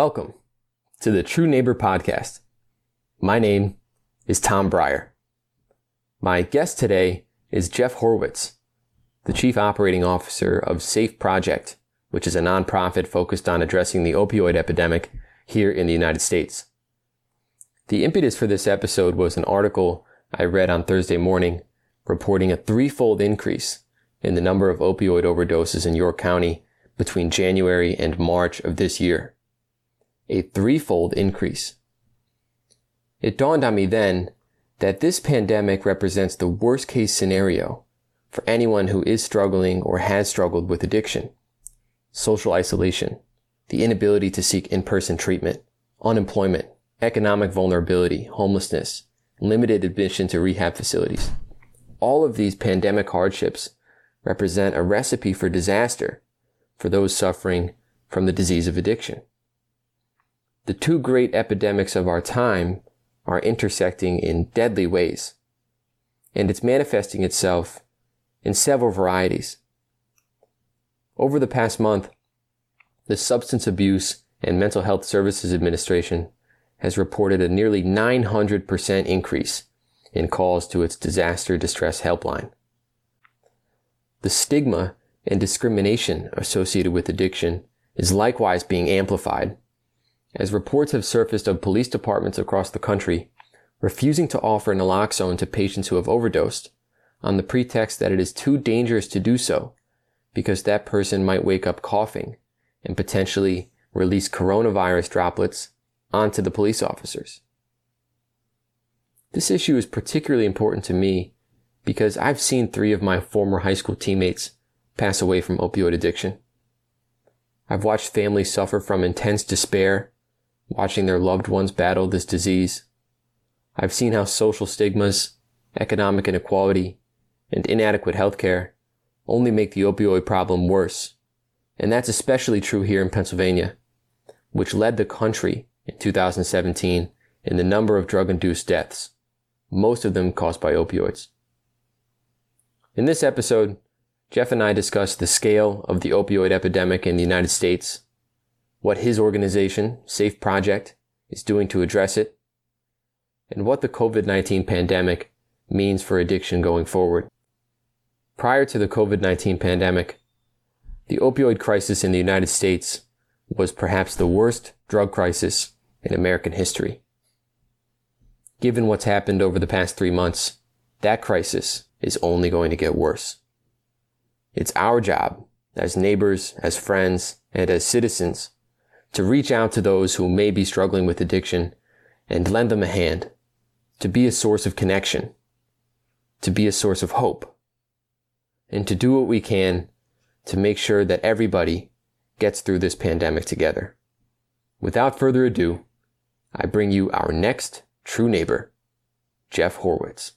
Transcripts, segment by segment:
welcome to the True Neighbor Podcast. My name is Tom Breyer. My guest today is Jeff Horwitz, the Chief Operating Officer of Safe Project, which is a nonprofit focused on addressing the opioid epidemic here in the United States. The impetus for this episode was an article I read on Thursday morning reporting a threefold increase in the number of opioid overdoses in York County between January and March of this year. A threefold increase. It dawned on me then that this pandemic represents the worst case scenario for anyone who is struggling or has struggled with addiction, social isolation, the inability to seek in-person treatment, unemployment, economic vulnerability, homelessness, limited admission to rehab facilities. All of these pandemic hardships represent a recipe for disaster for those suffering from the disease of addiction. The two great epidemics of our time are intersecting in deadly ways, and it's manifesting itself in several varieties. Over the past month, the Substance Abuse and Mental Health Services Administration has reported a nearly 900% increase in calls to its disaster distress helpline. The stigma and discrimination associated with addiction is likewise being amplified as reports have surfaced of police departments across the country refusing to offer naloxone to patients who have overdosed on the pretext that it is too dangerous to do so because that person might wake up coughing and potentially release coronavirus droplets onto the police officers. This issue is particularly important to me because I've seen three of my former high school teammates pass away from opioid addiction. I've watched families suffer from intense despair, watching their loved ones battle this disease. I've seen how social stigmas, economic inequality, and inadequate healthcare only make the opioid problem worse. And that's especially true here in Pennsylvania, which led the country in 2017 in the number of drug-induced deaths, most of them caused by opioids. In this episode, Jeff and I discuss the scale of the opioid epidemic in the United States, what his organization, Safe Project, is doing to address it, and what the COVID-19 pandemic means for addiction going forward. Prior to the COVID-19 pandemic, the opioid crisis in the United States was perhaps the worst drug crisis in American history. Given what's happened over the past three months, that crisis is only going to get worse. It's our job as neighbors, as friends, and as citizens to reach out to those who may be struggling with addiction and lend them a hand, to be a source of connection, to be a source of hope, and to do what we can to make sure that everybody gets through this pandemic together. Without further ado, I bring you our next true neighbor, Jeff Horwitz.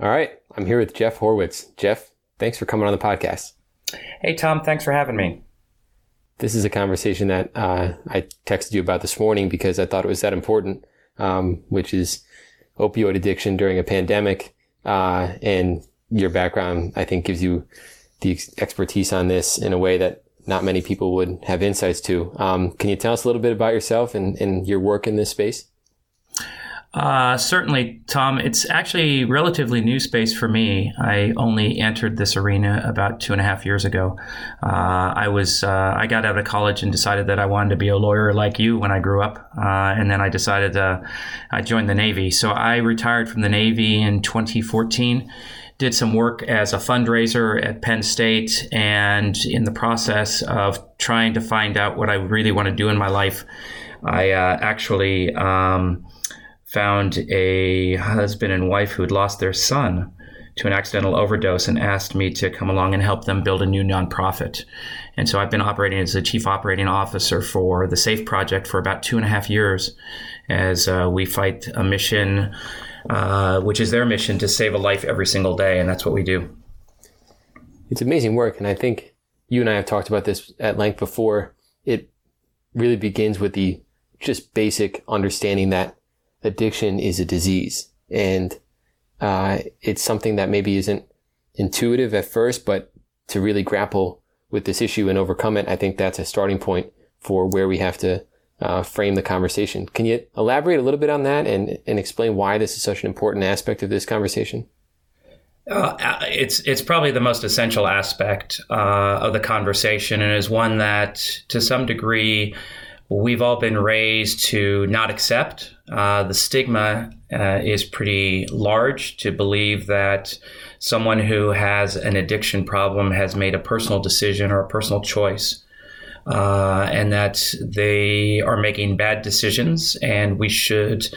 All right, I'm here with Jeff Horwitz. Jeff, thanks for coming on the podcast. Hey, Tom, thanks for having me. This is a conversation that uh, I texted you about this morning because I thought it was that important, um, which is opioid addiction during a pandemic. Uh, and your background, I think, gives you the expertise on this in a way that not many people would have insights to. Um, can you tell us a little bit about yourself and, and your work in this space? Uh, certainly, Tom. It's actually relatively new space for me. I only entered this arena about two and a half years ago. Uh, I was uh, I got out of college and decided that I wanted to be a lawyer like you when I grew up, uh, and then I decided I joined the Navy. So I retired from the Navy in 2014 did some work as a fundraiser at Penn State, and in the process of trying to find out what I really want to do in my life, I uh, actually um, found a husband and wife who had lost their son to an accidental overdose and asked me to come along and help them build a new nonprofit. And so I've been operating as the chief operating officer for the SAFE project for about two and a half years as uh, we fight a mission uh, which is their mission to save a life every single day, and that's what we do. It's amazing work, and I think you and I have talked about this at length before. It really begins with the just basic understanding that addiction is a disease, and uh, it's something that maybe isn't intuitive at first, but to really grapple with this issue and overcome it, I think that's a starting point for where we have to uh, frame the conversation. Can you elaborate a little bit on that and, and explain why this is such an important aspect of this conversation? Uh, it's it's probably the most essential aspect uh, of the conversation, and is one that, to some degree, we've all been raised to not accept. Uh, the stigma uh, is pretty large to believe that someone who has an addiction problem has made a personal decision or a personal choice uh, and that they are making bad decisions, and we should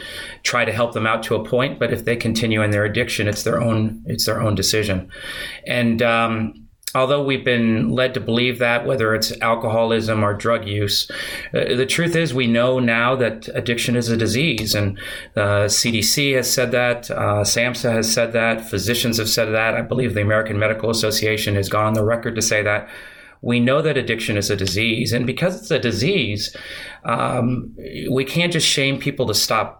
try to help them out to a point. But if they continue in their addiction, it's their own it's their own decision. And um, although we've been led to believe that, whether it's alcoholism or drug use, uh, the truth is we know now that addiction is a disease. And the uh, CDC has said that, uh, SAMHSA has said that, physicians have said that. I believe the American Medical Association has gone on the record to say that we know that addiction is a disease. And because it's a disease, um, we can't just shame people to stop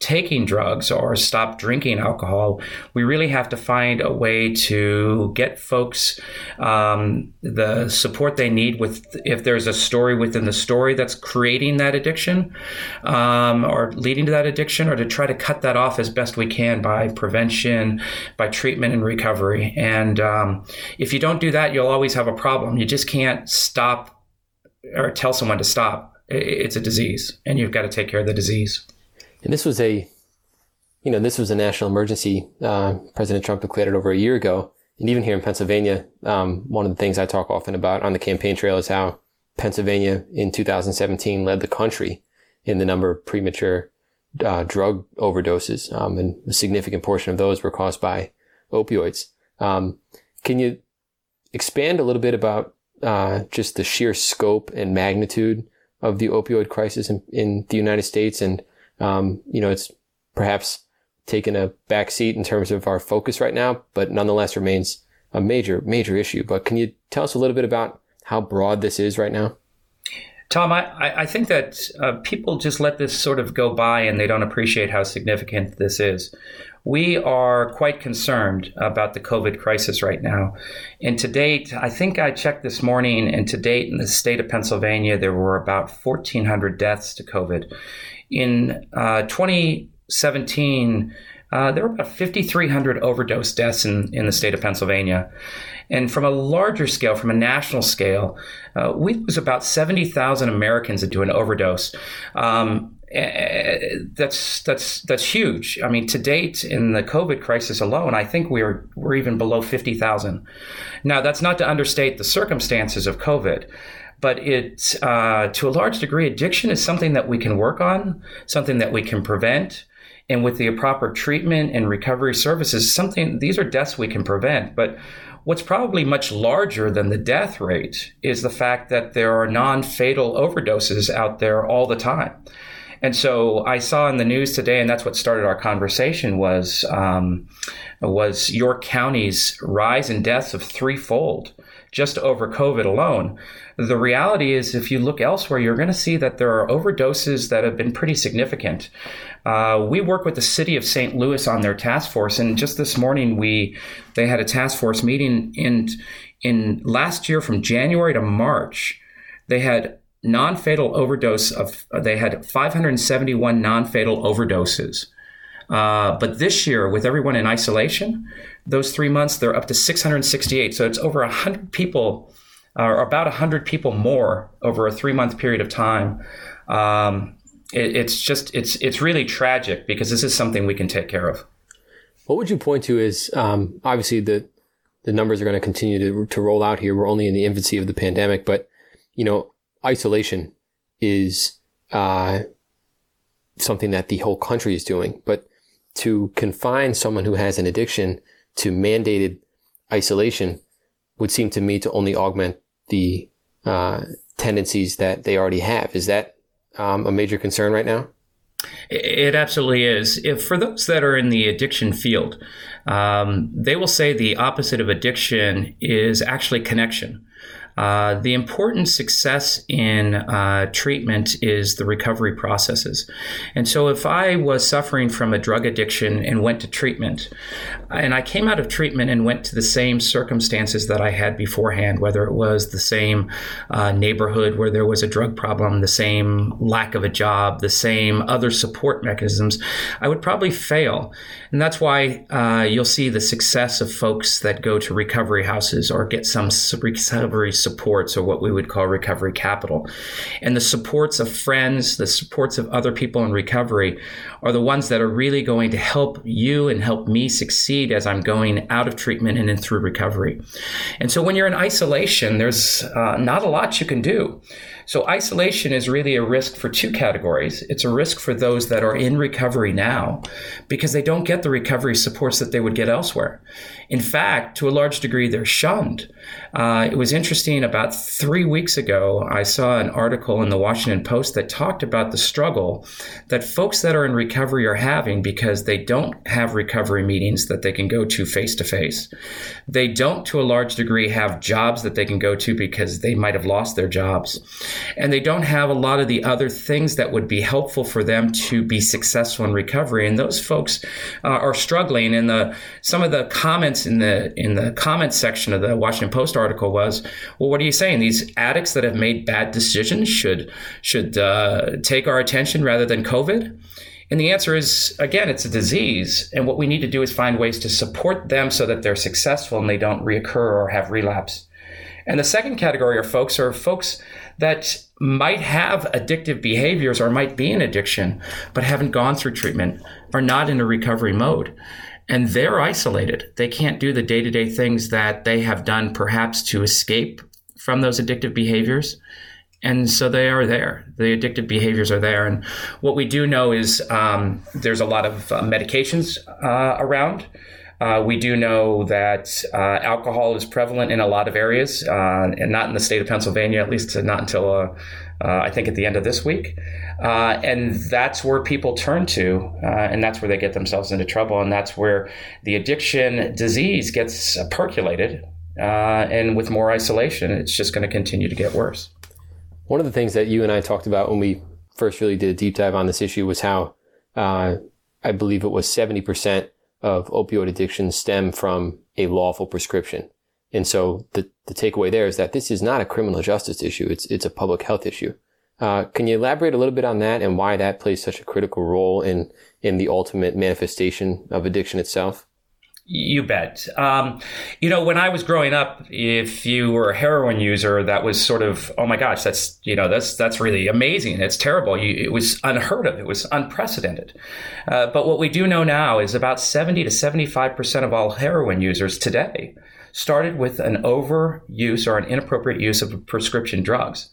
taking drugs or stop drinking alcohol. We really have to find a way to get folks um, the support they need with if there's a story within the story that's creating that addiction um, or leading to that addiction, or to try to cut that off as best we can by prevention, by treatment and recovery. And um, if you don't do that, you'll always have a problem. You just can't stop or tell someone to stop. It's a disease, and you've got to take care of the disease. And this was a, you know, this was a national emergency. Uh, President Trump declared it over a year ago. And even here in Pennsylvania, um, one of the things I talk often about on the campaign trail is how Pennsylvania in 2017 led the country in the number of premature uh, drug overdoses, um, and a significant portion of those were caused by opioids. Um, can you expand a little bit about uh, just the sheer scope and magnitude of the opioid crisis in, in the United States and um, you know, it's perhaps taken a back seat in terms of our focus right now, but nonetheless remains a major, major issue. But can you tell us a little bit about how broad this is right now? Tom, I, I think that uh, people just let this sort of go by and they don't appreciate how significant this is. We are quite concerned about the COVID crisis right now. And to date, I think I checked this morning, and to date in the state of Pennsylvania, there were about 1,400 deaths to COVID. In uh, 2017, uh, there were about 5,300 overdose deaths in, in the state of Pennsylvania. And from a larger scale, from a national scale, uh, we lose about 70,000 Americans into an overdose. Um, eh, that's that's that's huge. I mean, to date in the COVID crisis alone, I think we're we're even below fifty thousand. Now, that's not to understate the circumstances of COVID, but it uh, to a large degree addiction is something that we can work on something that we can prevent. And with the proper treatment and recovery services something these are deaths we can prevent. But what's probably much larger than the death rate is the fact that there are non-fatal overdoses out there all the time. And so I saw in the news today, and that's what started our conversation was um, was York County's rise in deaths of threefold just over COVID alone. The reality is, if you look elsewhere, you're going to see that there are overdoses that have been pretty significant. Uh, we work with the city of St. Louis on their task force, and just this morning we they had a task force meeting. In in last year, from January to March, they had non-fatal overdose of they had 571 non-fatal overdoses. Uh, but this year, with everyone in isolation, those three months they're up to 668. So it's over 100 people or about 100 people more over a three month period of time. Um, it, it's just, it's, it's really tragic because this is something we can take care of. What would you point to is um, obviously the, the numbers are going to continue to, to roll out here. We're only in the infancy of the pandemic, but you know, isolation is uh, something that the whole country is doing. But to confine someone who has an addiction to mandated isolation would seem to me to only augment the uh, tendencies that they already have. Is that um, a major concern right now? It absolutely is. If for those that are in the addiction field, um, they will say the opposite of addiction is actually connection. Uh, the important success in uh, treatment is the recovery processes. And so, if I was suffering from a drug addiction and went to treatment, and I came out of treatment and went to the same circumstances that I had beforehand, whether it was the same uh, neighborhood where there was a drug problem, the same lack of a job, the same other support mechanisms, I would probably fail. And that's why uh, you'll see the success of folks that go to recovery houses or get some recovery supports or what we would call recovery capital. And the supports of friends, the supports of other people in recovery are the ones that are really going to help you and help me succeed as I'm going out of treatment and in through recovery. And so when you're in isolation, there's uh, not a lot you can do. So isolation is really a risk for two categories. It's a risk for those that are in recovery now because they don't get the recovery supports that they would get elsewhere. In fact, to a large degree, they're shunned. Uh, it was interesting. About three weeks ago, I saw an article in the Washington Post that talked about the struggle that folks that are in recovery are having because they don't have recovery meetings that they can go to face to face. They don't, to a large degree, have jobs that they can go to because they might have lost their jobs and they don't have a lot of the other things that would be helpful for them to be successful in recovery. And those folks uh, are struggling. And the some of the comments in the in the comments section of the Washington Post article was, well, what are you saying? These addicts that have made bad decisions should should uh, take our attention rather than COVID. And the answer is, again, it's a disease. And what we need to do is find ways to support them so that they're successful and they don't reoccur or have relapse. And the second category are folks are folks that might have addictive behaviors or might be in addiction, but haven't gone through treatment, are not in a recovery mode. And they're isolated. They can't do the day to day things that they have done perhaps to escape from those addictive behaviors. And so they are there. The addictive behaviors are there. And what we do know is um, there's a lot of uh, medications uh, around. Uh, we do know that uh, alcohol is prevalent in a lot of areas, uh, and not in the state of Pennsylvania, at least not until uh, uh, I think at the end of this week. Uh, and that's where people turn to, and that's where they get themselves into trouble, and that's where the addiction disease gets percolated. and with more isolation, it's just going to continue to get worse. One of the things that you and I talked about when we first really did a deep dive on this issue was how I believe it was 70% of opioid addiction stem from a lawful prescription. And so the, the takeaway there is that this is not a criminal justice issue. It's, it's a public health issue. Uh, can you elaborate a little bit on that and why that plays such a critical role in, in the ultimate manifestation of addiction itself? You bet. Um, you know, when I was growing up, if you were a heroin user, that was sort of, oh my gosh, that's you know, that's that's really amazing. It's terrible. You, it was unheard of. It was unprecedented. Uh, but what we do know now is about seventy to seventy-five percent of all heroin users today started with an overuse or an inappropriate use of prescription drugs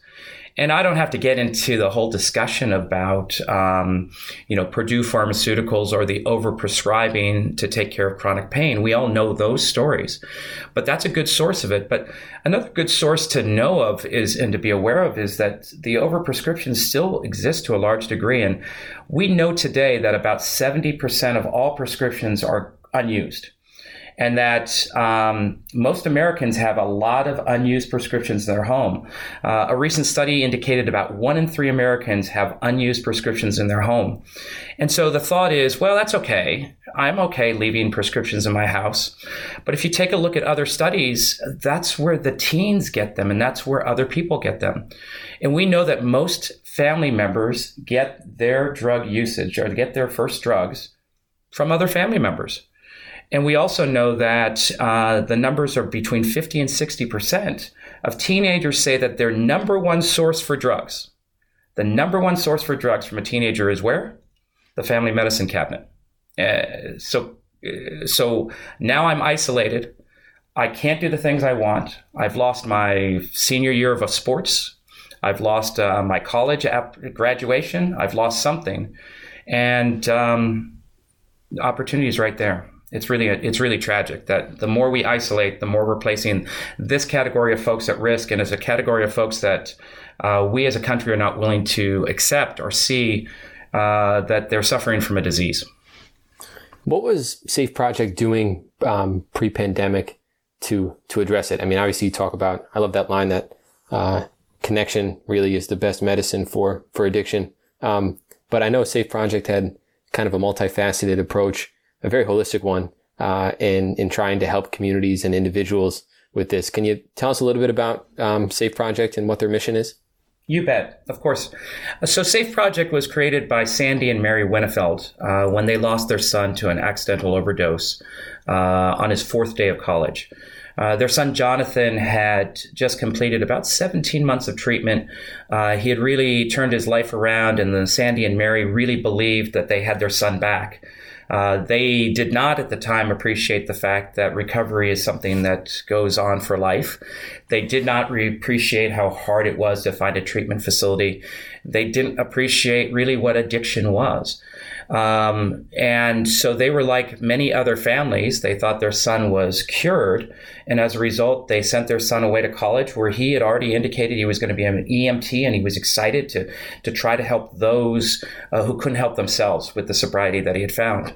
and I don't have to get into the whole discussion about, um, you know, Purdue Pharmaceuticals or the overprescribing to take care of chronic pain. We all know those stories, but that's a good source of it. But another good source to know of is and to be aware of is that the overprescription still exists to a large degree, and we know today that about seventy percent of all prescriptions are unused and that um, most Americans have a lot of unused prescriptions in their home. Uh, a recent study indicated about one in three Americans have unused prescriptions in their home. And so the thought is, well, that's okay. I'm okay leaving prescriptions in my house. But if you take a look at other studies, that's where the teens get them, and that's where other people get them. And we know that most family members get their drug usage or get their first drugs from other family members. And we also know that uh, the numbers are between 50 and 60% of teenagers say that their number one source for drugs, the number one source for drugs from a teenager is where? The family medicine cabinet. Uh, so, uh, so now I'm isolated. I can't do the things I want. I've lost my senior year of sports. I've lost uh, my college graduation. I've lost something. And um, is right there it's really it's really tragic that the more we isolate, the more we're placing this category of folks at risk, and as a category of folks that uh, we as a country are not willing to accept or see uh, that they're suffering from a disease. What was Safe Project doing um, pre-pandemic to to address it. I mean, obviously, you talk about. I love that line that uh, connection really is the best medicine for for addiction. Um, but I know Safe Project had kind of a multifaceted approach, a very holistic one, uh, in in trying to help communities and individuals with this. Can you tell us a little bit about um, Safe Project and what their mission is? You bet, of course. So, Safe Project was created by Sandy and Mary Winnefeld uh, when they lost their son to an accidental overdose uh, on his fourth day of college. Uh, their son Jonathan had just completed about 17 months of treatment. Uh, he had really turned his life around, and then Sandy and Mary really believed that they had their son back. Uh, they did not at the time appreciate the fact that recovery is something that goes on for life. They did not re- appreciate how hard it was to find a treatment facility. They didn't appreciate really what addiction was. Um, and so they were like many other families. They thought their son was cured. And as a result, they sent their son away to college where he had already indicated he was going to be an EMT and he was excited to, to try to help those uh, who couldn't help themselves with the sobriety that he had found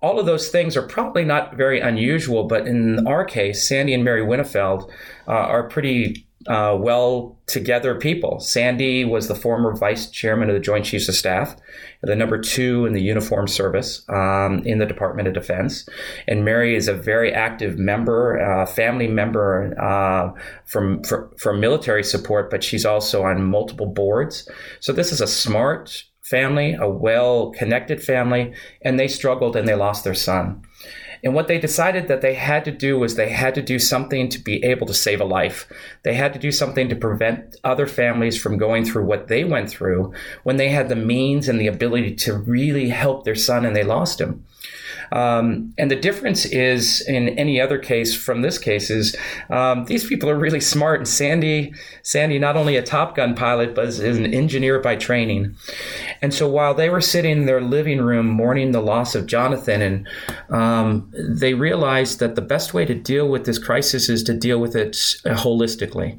all of those things are probably not very unusual, but in our case, Sandy and Mary Winnefeld uh, are pretty uh, well together people. Sandy was the former vice chairman of the Joint Chiefs of Staff, the number two in the uniform service um, in the Department of Defense. And Mary is a very active member, uh, family member uh, from, for, from military support, but she's also on multiple boards. So this is a smart family, a well connected family, and they struggled and they lost their son. And what they decided that they had to do was they had to do something to be able to save a life. They had to do something to prevent other families from going through what they went through when they had the means and the ability to really help their son and they lost him. Um, and the difference is in any other case from this case is um, these people are really smart. And Sandy, Sandy, not only a Top Gun pilot, but is, an engineer by training. And so while they were sitting in their living room mourning the loss of Jonathan, and um, they realized that the best way to deal with this crisis is to deal with it holistically.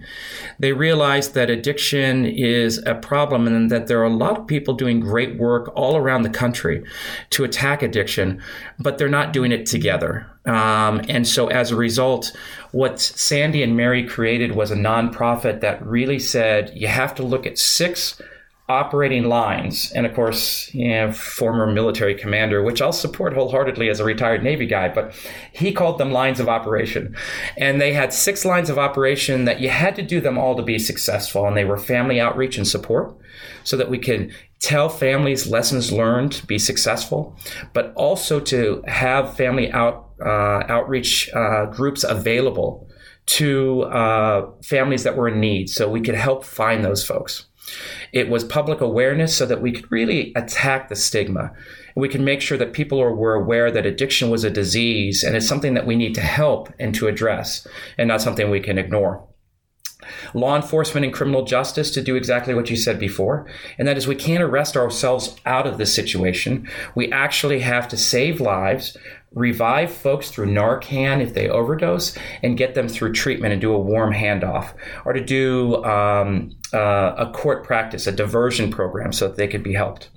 They realized that addiction is a problem and that there are a lot of people doing great work all around the country to attack addiction, but they're not doing it together. Um, and so as a result, what Sandy and Mary created was a nonprofit that really said you have to look at six operating lines. And of course, you know, former military commander, which I'll support wholeheartedly as a retired Navy guy, but he called them lines of operation. And they had six lines of operation that you had to do them all to be successful. And they were family outreach and support so that we could tell families lessons learned to be successful, but also to have family out, uh, outreach uh, groups available to uh, families that were in need so we could help find those folks. It was public awareness so that we could really attack the stigma. We can make sure that people were aware that addiction was a disease and it's something that we need to help and to address and not something we can ignore law enforcement and criminal justice to do exactly what you said before. And that is, we can't arrest ourselves out of this situation. We actually have to save lives, revive folks through Narcan if they overdose, and get them through treatment and do a warm handoff, or to do um, uh, a court practice, a diversion program so that they could be helped.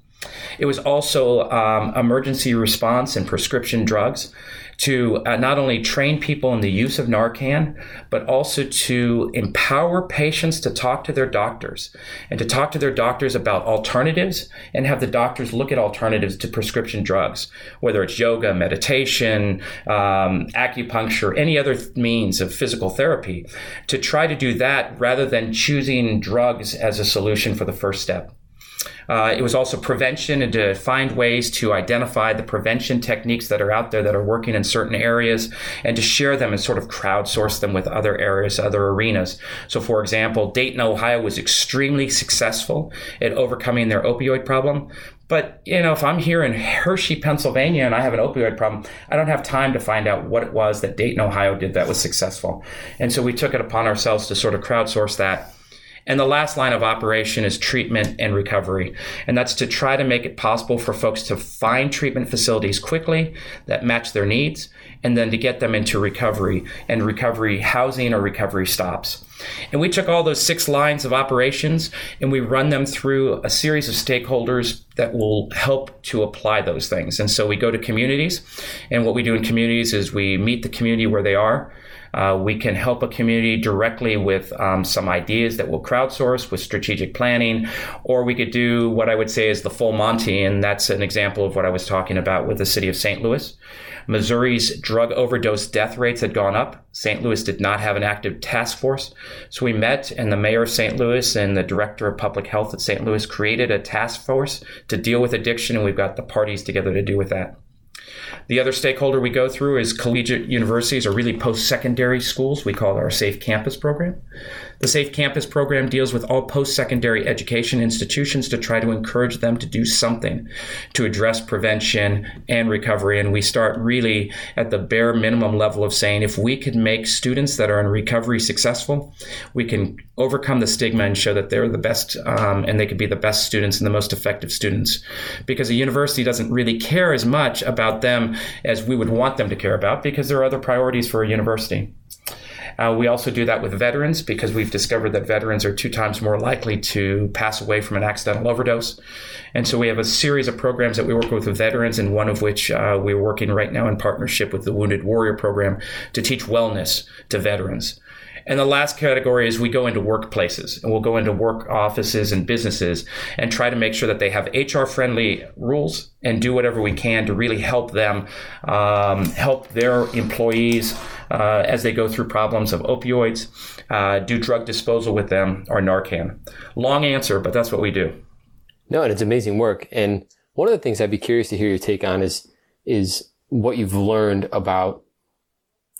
It was also um, emergency response and prescription drugs to uh, not only train people in the use of Narcan, but also to empower patients to talk to their doctors and to talk to their doctors about alternatives and have the doctors look at alternatives to prescription drugs, whether it's yoga, meditation, um, acupuncture, any other th- means of physical therapy, to try to do that rather than choosing drugs as a solution for the first step. Uh, it was also prevention and to find ways to identify the prevention techniques that are out there that are working in certain areas and to share them and sort of crowdsource them with other areas, other arenas. So, for example, Dayton, Ohio was extremely successful at overcoming their opioid problem. But, you know, if I'm here in Hershey, Pennsylvania, and I have an opioid problem, I don't have time to find out what it was that Dayton, Ohio did that was successful. And so we took it upon ourselves to sort of crowdsource that and the last line of operation is treatment and recovery. And that's to try to make it possible for folks to find treatment facilities quickly that match their needs and then to get them into recovery and recovery housing or recovery stops. And we took all those six lines of operations and we run them through a series of stakeholders that will help to apply those things. And so we go to communities, and what we do in communities is we meet the community where they are. Uh, we can help a community directly with um, some ideas that we'll crowdsource with strategic planning, or we could do what I would say is the full Monty, and that's an example of what I was talking about with the city of St. Louis. Missouri's drug overdose death rates had gone up. St. Louis did not have an active task force. So we met, and the mayor of St. Louis and the director of public health at St. Louis created a task force to deal with addiction, and we've got the parties together to do with that. The other stakeholder we go through is collegiate universities or really post secondary schools. We call it our Safe Campus program. The Safe Campus program deals with all post secondary education institutions to try to encourage them to do something to address prevention and recovery. And we start really at the bare minimum level of saying if we could make students that are in recovery successful, we can overcome the stigma and show that they're the best um, and they could be the best students and the most effective students. Because a university doesn't really care as much about them as we would want them to care about because there are other priorities for a university. Uh, we also do that with veterans because we've discovered that veterans are two times more likely to pass away from an accidental overdose. And so we have a series of programs that we work with with veterans, and one of which uh, we're working right now in partnership with the Wounded Warrior Program to teach wellness to veterans. And the last category is we go into workplaces and we'll go into work offices and businesses and try to make sure that they have HR friendly rules and do whatever we can to really help them, um, help their employees uh, as they go through problems of opioids, uh, do drug disposal with them, or Narcan. Long answer, but that's what we do. No, and it's amazing work. And one of the things I'd be curious to hear your take on is is what you've learned about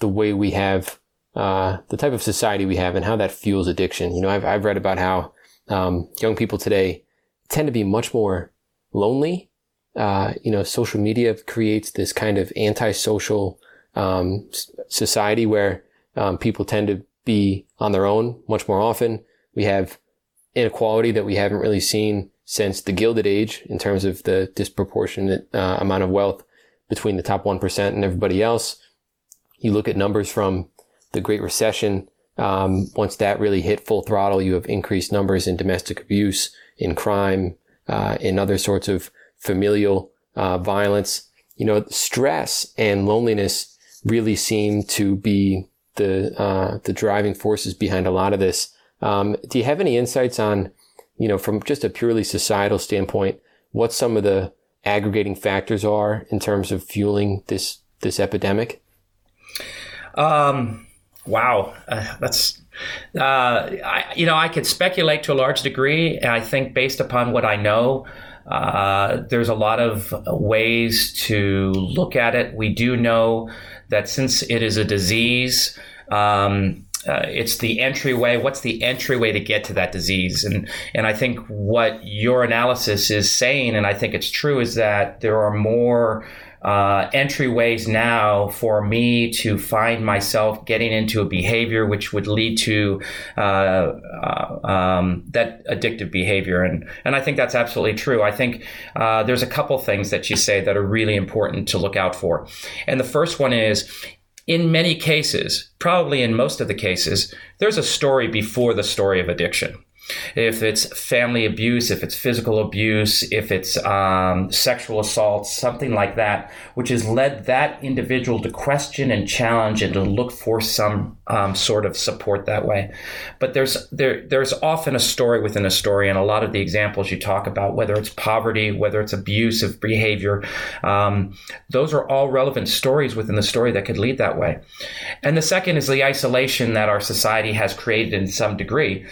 the way we have uh, the type of society we have and how that fuels addiction. You know, I've I've read about how um, young people today tend to be much more lonely. Uh, you know, social media creates this kind of antisocial um, society where um, people tend to be on their own much more often. We have inequality that we haven't really seen since the Gilded Age in terms of the disproportionate uh, amount of wealth between the top 1% and everybody else. You look at numbers from the Great Recession. Um, once that really hit full throttle, you have increased numbers in domestic abuse, in crime, uh, in other sorts of familial uh, violence. You know, stress and loneliness really seem to be the uh, the driving forces behind a lot of this. Um, do you have any insights on, you know, from just a purely societal standpoint, what some of the aggregating factors are in terms of fueling this this epidemic? Um, wow, uh, that's uh, I, you know I could speculate to a large degree. I think based upon what I know. Uh, there's a lot of ways to look at it. We do know that since it is a disease, um, uh, it's the entryway. What's the entryway to get to that disease? And and I think what your analysis is saying, and I think it's true, is that there are more uh, entryways now for me to find myself getting into a behavior which would lead to uh, uh, um, that addictive behavior. And, and I think that's absolutely true. I think uh, there's a couple things that you say that are really important to look out for. And the first one is in many cases, probably in most of the cases, there's a story before the story of addiction if it's family abuse, if it's physical abuse, if it's um, sexual assault, something like that, which has led that individual to question and challenge and to look for some um, sort of support that way. But there's there there's often a story within a story, and a lot of the examples you talk about, whether it's poverty, whether it's abusive behavior, um, those are all relevant stories within the story that could lead that way. And the second is the isolation that our society has created in some degree.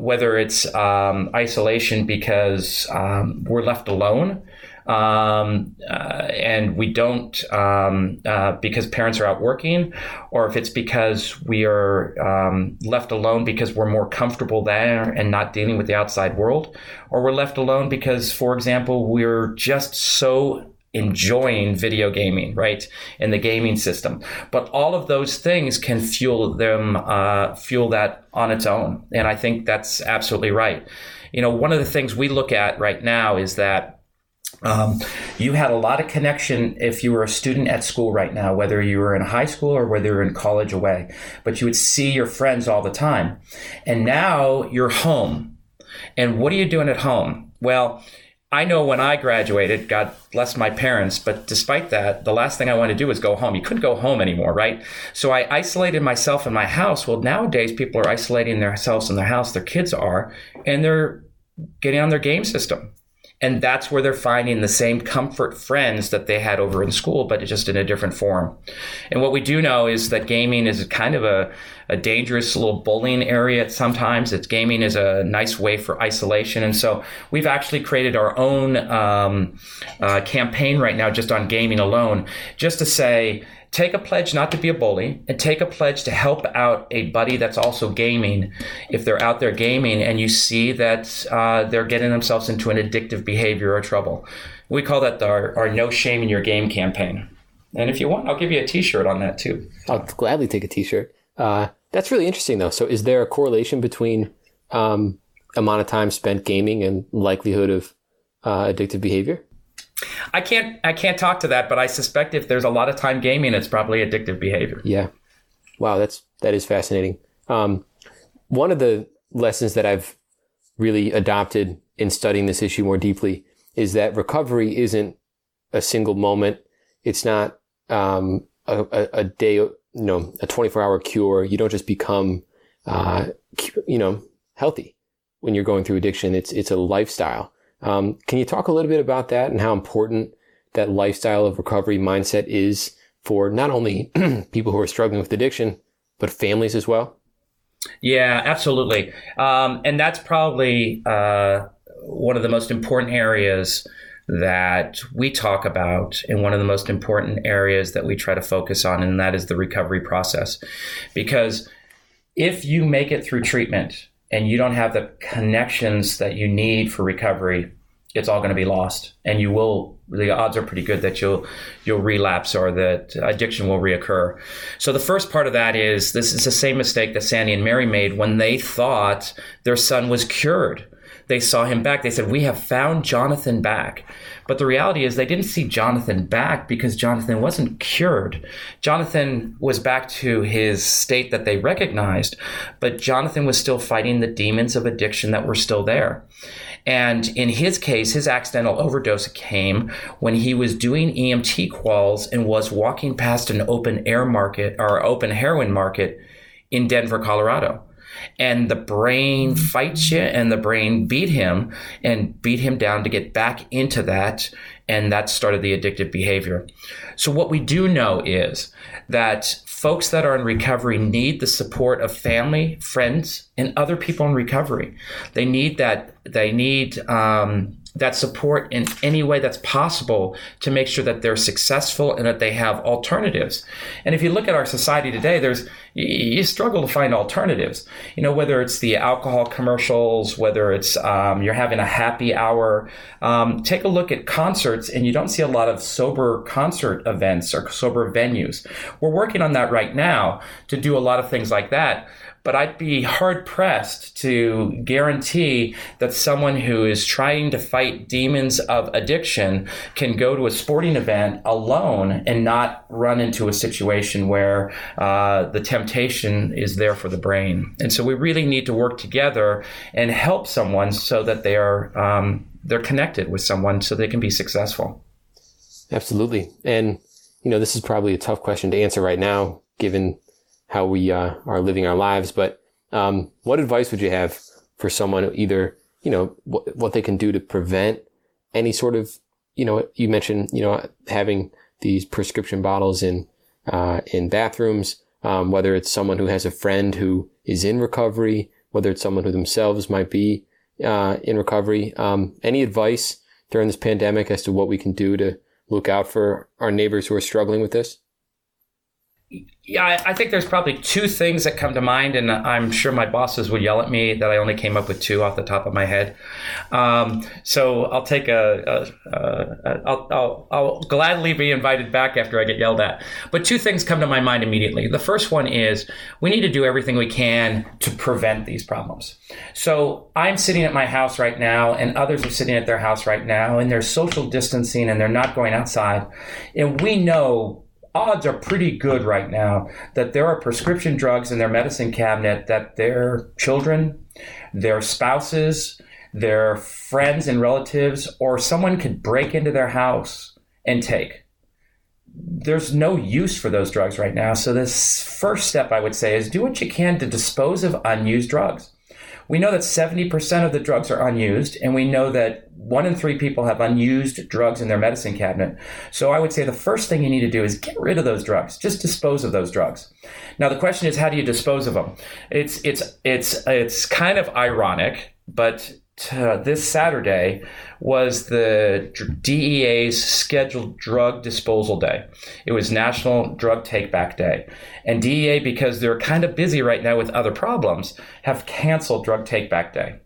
Whether it's um, isolation because um, we're left alone. Um, uh, and we don't um, uh, because parents are out working, or if it's because we are um, left alone because we're more comfortable there and not dealing with the outside world, or we're left alone because, for example, we're just so enjoying video gaming, right, in the gaming system. But all of those things can fuel them, uh, fuel that on its own. And I think that's absolutely right. You know, one of the things we look at right now is that Um, you had a lot of connection if you were a student at school right now, whether you were in high school or whether you're in college away, but you would see your friends all the time. And now you're home. And what are you doing at home? Well, I know when I graduated, God bless my parents, but despite that, the last thing I wanted to do was go home. You couldn't go home anymore, right? So I isolated myself in my house. Well, nowadays people are isolating themselves in their house, their kids are, and they're getting on their game system. And that's where they're finding the same comfort friends that they had over in school, but just in a different form. And what we do know is that gaming is kind of a, a dangerous little bullying area sometimes. It's gaming is a nice way for isolation. And so we've actually created our own um, uh, campaign right now just on gaming alone, just to say, take a pledge not to be a bully and take a pledge to help out a buddy that's also gaming if they're out there gaming and you see that uh, they're getting themselves into an addictive behavior or trouble. We call that our, our No Shame in Your Game campaign. And if you want, I'll give you a t shirt on that too. I'll gladly take a t shirt. Uh, that's really interesting though. So is there a correlation between um, amount of time spent gaming and likelihood of uh, addictive behavior? I can't I can't talk to that, but I suspect if there's a lot of time gaming, it's probably addictive behavior. Yeah. Wow, that's that is fascinating. Um, one of the lessons that I've really adopted in studying this issue more deeply is that recovery isn't a single moment. It's not um, a, a, a, day, you know, a 24 hour cure. You don't just become, uh, you know, healthy when you're going through addiction. It's it's a lifestyle. Um, can you talk a little bit about that and how important that lifestyle of recovery mindset is for not only people who are struggling with addiction, but families as well? Yeah, absolutely. Um, and that's probably uh, one of the most important areas that we talk about and one of the most important areas that we try to focus on, and that is the recovery process. Because if you make it through treatment, and you don't have the connections that you need for recovery, it's all going to be lost, and you will. The odds are pretty good that you'll you'll relapse or that addiction will reoccur. So the first part of that is this is the same mistake that Sandy and Mary made when they thought their son was cured. They saw him back. They said, "We have found Jonathan back." But the reality is, they didn't see Jonathan back because Jonathan wasn't cured. Jonathan was back to his state that they recognized, but Jonathan was still fighting the demons of addiction that were still there. And in his case, his accidental overdose came when he was doing EMT quals and was walking past an open air market or open heroin market in Denver, Colorado and the brain fights you and the brain beat him and beat him down to get back into that and that started the addictive behavior. So what we do know is that folks that are in recovery need the support of family friends and other people in recovery. They need that they need um, that support in any way that's possible to make sure that they're successful and that they have alternatives. And if you look at our society today, there's you struggle to find alternatives. You know, whether it's the alcohol commercials, whether it's um, you're having a happy hour. Um, take a look at concerts, and you don't see a lot of sober concert events or sober venues. We're working on that right now to do a lot of things like that but I'd be hard pressed to guarantee that someone who is trying to fight demons of addiction can go to a sporting event alone and not run into a situation where uh, the temptation is there for the brain. And so we really need to work together and help someone so that they are um, they're connected with someone so they can be successful. Absolutely, and you know this is probably a tough question to answer right now, given how we uh, are living our lives. But um, what advice would you have for someone either, you know, what, what they can do to prevent any sort of, you know, you mentioned, you know, having these prescription bottles in, uh, in bathrooms, um, whether it's someone who has a friend who is in recovery, whether it's someone who themselves might be, uh, in recovery. Um, any advice during this pandemic as to what we can do to look out for our neighbors who are struggling with this? Yeah, I think there's probably two things that come to mind, and I'm sure my bosses would yell at me that I only came up with two off the top of my head. Um, so I'll take a, a, a I'll, I'll, I'll gladly be invited back after I get yelled at. But two things come to my mind immediately. The first one is we need to do everything we can to prevent these problems. So I'm sitting at my house right now, and others are sitting at their house right now, and they're social distancing and they're not going outside, and we know odds are pretty good right now that there are prescription drugs in their medicine cabinet that their children, their spouses, their friends and relatives, or someone could break into their house and take. There's no use for those drugs right now. So, this first step I would say is do what you can to dispose of unused drugs. We know that 70% of the drugs are unused, and we know that one in three people have unused drugs in their medicine cabinet. So I would say the first thing you need to do is get rid of those drugs. Just dispose of those drugs. Now the question is, how do you dispose of them? It's it's it's it's kind of ironic, but uh, this Saturday was the DEA's scheduled drug disposal day. It was National Drug Take Back Day. And DEA, because they're kind of busy right now with other problems, have canceled Drug Take Back Day.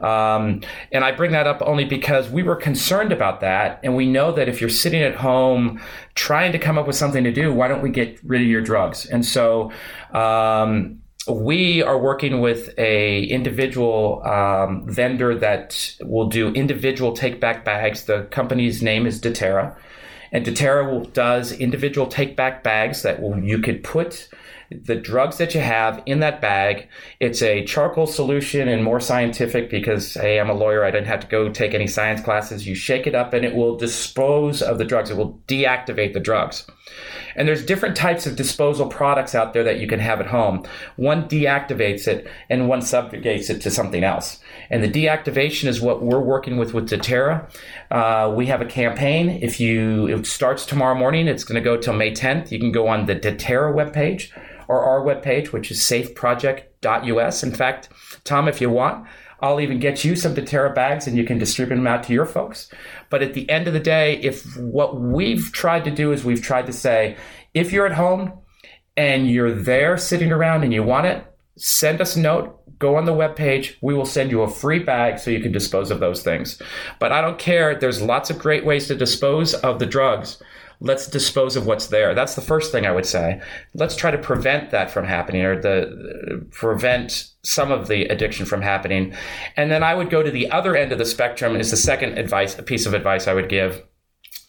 Um, and I bring that up only because we were concerned about that. And we know that if you're sitting at home trying to come up with something to do, why don't we get rid of your drugs? And so, um, we are working with a individual um, vendor that will do individual take back bags. The company's name is Deterra, and Deterra does individual take back bags that will you could put the drugs that you have in that bag. It's a charcoal solution and more scientific because, hey, I'm a lawyer. I didn't have to go take any science classes. You shake it up and it will dispose of the drugs. It will deactivate the drugs. And there's different types of disposal products out there that you can have at home. One deactivates it and one subjugates it to something else. And the deactivation is what we're working with with Deterra. Uh, we have a campaign. If you, it starts tomorrow morning. It's going to go till May 10th. You can go on the Deterra webpage or our webpage, which is safeproject.us. In fact, Tom, if you want, I'll even get you some Deterra bags and you can distribute them out to your folks. But at the end of the day, if what we've tried to do is we've tried to say, if you're at home and you're there sitting around and you want it, send us a note, go on the webpage. We will send you a free bag so you can dispose of those things. But I don't care. There's lots of great ways to dispose of the drugs let's dispose of what's there. That's the first thing I would say. Let's try to prevent that from happening or the prevent some of the addiction from happening. And then I would go to the other end of the spectrum is the second advice, a piece of advice I would give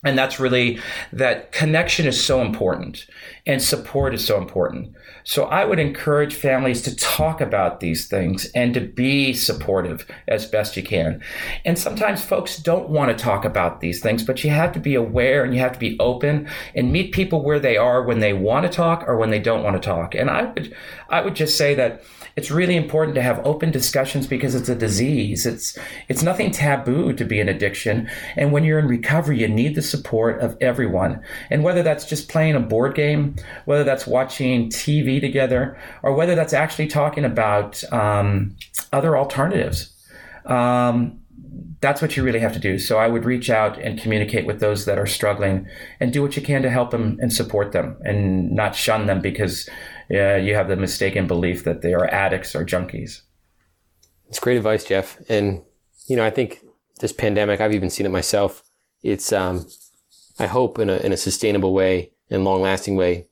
and that's really that connection is so important and support is so important. So I would encourage families to talk about these things and to be supportive as best you can. And sometimes folks don't want to talk about these things, but you have to be aware and you have to be open and meet people where they are when they want to talk or when they don't want to talk. And I would, I would just say that it's really important to have open discussions because it's a disease. It's it's nothing taboo to be an addiction. And when you're in recovery, you need the support of everyone. And whether that's just playing a board game, whether that's watching TV together, or whether that's actually talking about um, other alternatives. Um, that's what you really have to do. So I would reach out and communicate with those that are struggling and do what you can to help them and support them and not shun them because uh, you have the mistaken belief that they are addicts or junkies. It's great advice, Jeff. And, you know, I think this pandemic, I've even seen it myself. It's, um, I hope in a, in a sustainable way and long lasting way,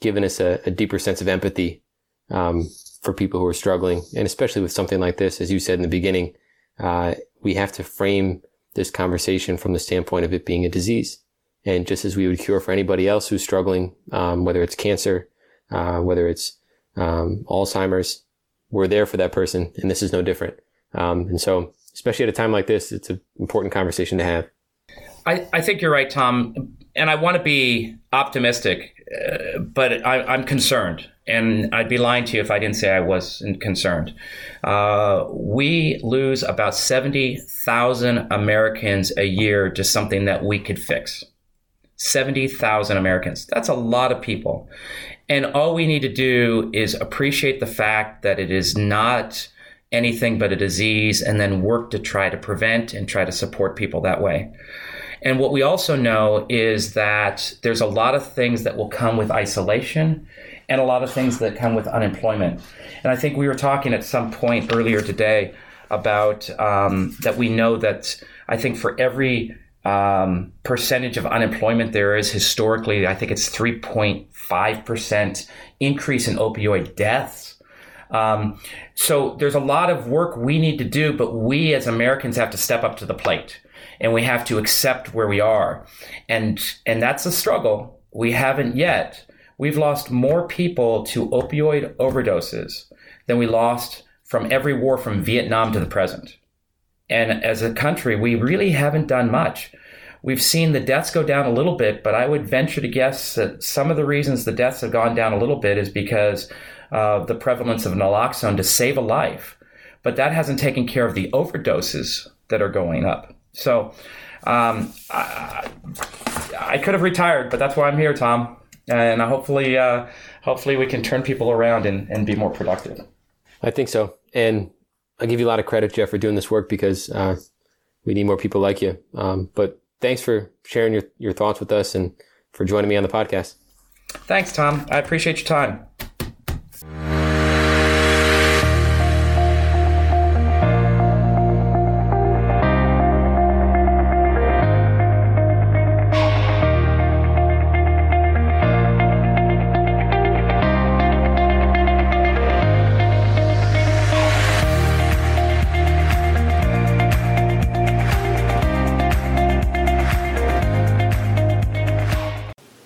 given us a, a deeper sense of empathy, um, for people who are struggling. And especially with something like this, as you said in the beginning, uh, we have to frame this conversation from the standpoint of it being a disease. And just as we would cure for anybody else who's struggling, um, whether it's cancer, uh, whether it's um, Alzheimer's, we're there for that person, and this is no different. Um, and so, especially at a time like this, it's an important conversation to have. I, I think you're right, Tom, and I want to be optimistic, uh, but I, am concerned, and I'd be lying to you if I didn't say I wasn't concerned. Uh, we lose about seventy thousand Americans a year to something that we could fix. 70,000 Americans. That's a lot of people. And all we need to do is appreciate the fact that it is not anything but a disease and then work to try to prevent and try to support people that way. And what we also know is that there's a lot of things that will come with isolation and a lot of things that come with unemployment. And I think we were talking at some point earlier today about um, that we know that I think for every um, percentage of unemployment there is historically, I think it's 3.5% increase in opioid deaths. Um, so there's a lot of work we need to do, but we as Americans have to step up to the plate and we have to accept where we are. And, and that's a struggle. We haven't yet. We've lost more people to opioid overdoses than we lost from every war from Vietnam to the present. And as a country, we really haven't done much. We've seen the deaths go down a little bit, but I would venture to guess that some of the reasons the deaths have gone down a little bit is because of the prevalence of naloxone to save a life. But that hasn't taken care of the overdoses that are going up. So um, I, I, could have retired, but that's why I'm here, Tom. And hopefully, uh, hopefully we can turn people around and, and be more productive. I think so. And I give you a lot of credit, Jeff, for doing this work because uh, we need more people like you. Um, but thanks for sharing your, your thoughts with us and for joining me on the podcast. Thanks, Tom. I appreciate your time.